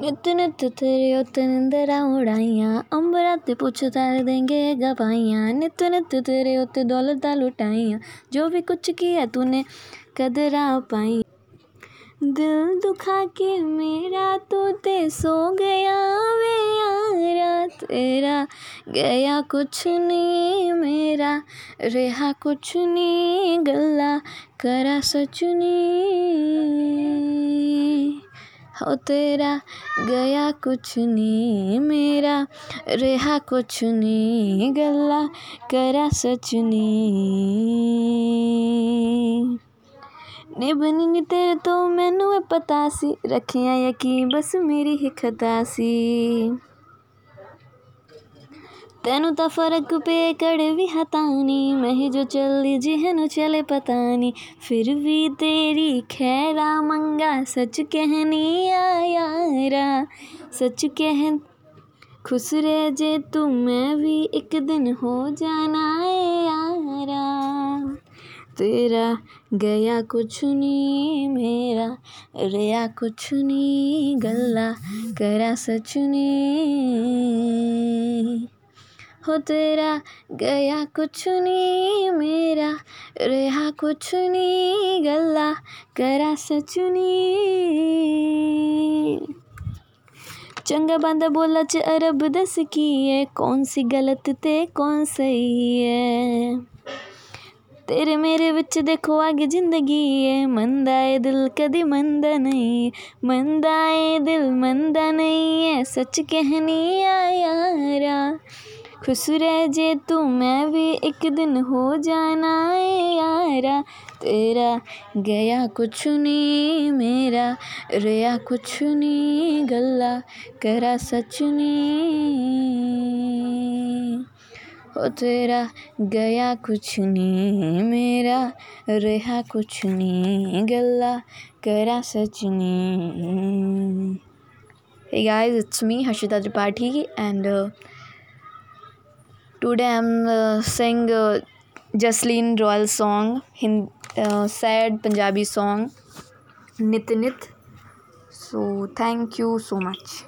نت نت تیرے اتنے نندراں اڑائیاں امبراں پوچھ تار دیں گے گوائیاں نت نت تیرے ات دولت لٹائیاں جو بھی کچھ کیا تو نے قدراں پائیاں دل دکھا کے میرا تو تے سو گیا وے یارا تیرا گیا کچھ نی میرا رہا کچھ نی گلا کرا سچ نی ਹੋ ਤੇਰਾ ਗਿਆ ਕੁਛ ਨਹੀਂ ਮੇਰਾ ਰਿਹਾ ਕੁਛ ਨਹੀਂ ਗੱਲਾਂ ਕਰਾਂ ਸੱਚ ਨਹੀਂ ਨਿਭਣੀ ਨੀ ਤੇਰੇ ਤੋਂ ਮੈਨੂੰ ਇਹ ਪਤਾ ਸੀ ਰੱਖਿਆ ਯਕੀਨ ਬਸ ਮੇਰੀ ਹੀ ਖਤਾ ਸੀ تینوں تا فرق پہ بھی ہتانی میں جو چلدی جہنوں چلے پتانی۔ پھر بھی تیری خیرا منگا، سچ کہنی آ یارا سچ کہن خوش رہ جے تو میں بھی ایک دن ہو جانا اے یارا۔ تیرا گیا کچھ نہیں میرا، ریا کچھ نہیں گلا، کرا سچ نہیں ہو تیرا، گیا کچھ نہیں میرا، رہا کچھ نہیں گلا، کرا سچنی چنگا باندھا بولا چ عرب دس کی ہے، کون سی غلط تے کون صحیح ہے۔ تیرے میرے بچ دیکھو آگے زندگی ہے مند آئے دل کدی مند نہیں مند ہے دل مند نہیں ہے، سچ کہنی آیا خوش رہ جے تو میں بھی ایک دن ہو جانا اے یارا تیرا گیا کچھ نہیں میرا ریا کچھ نہیں گلا کرا سچ نہیں ہو تیرا گیا کچھ نہیں میرا ریا کچھ نہیں گلا کرا سچ نہیں Hey guys, it's me Harshita Tripathi and uh, today I'm uh, sing uh, Jasleen Royal song, Hind- uh, sad Punjabi song Nit Nit. So thank you so much.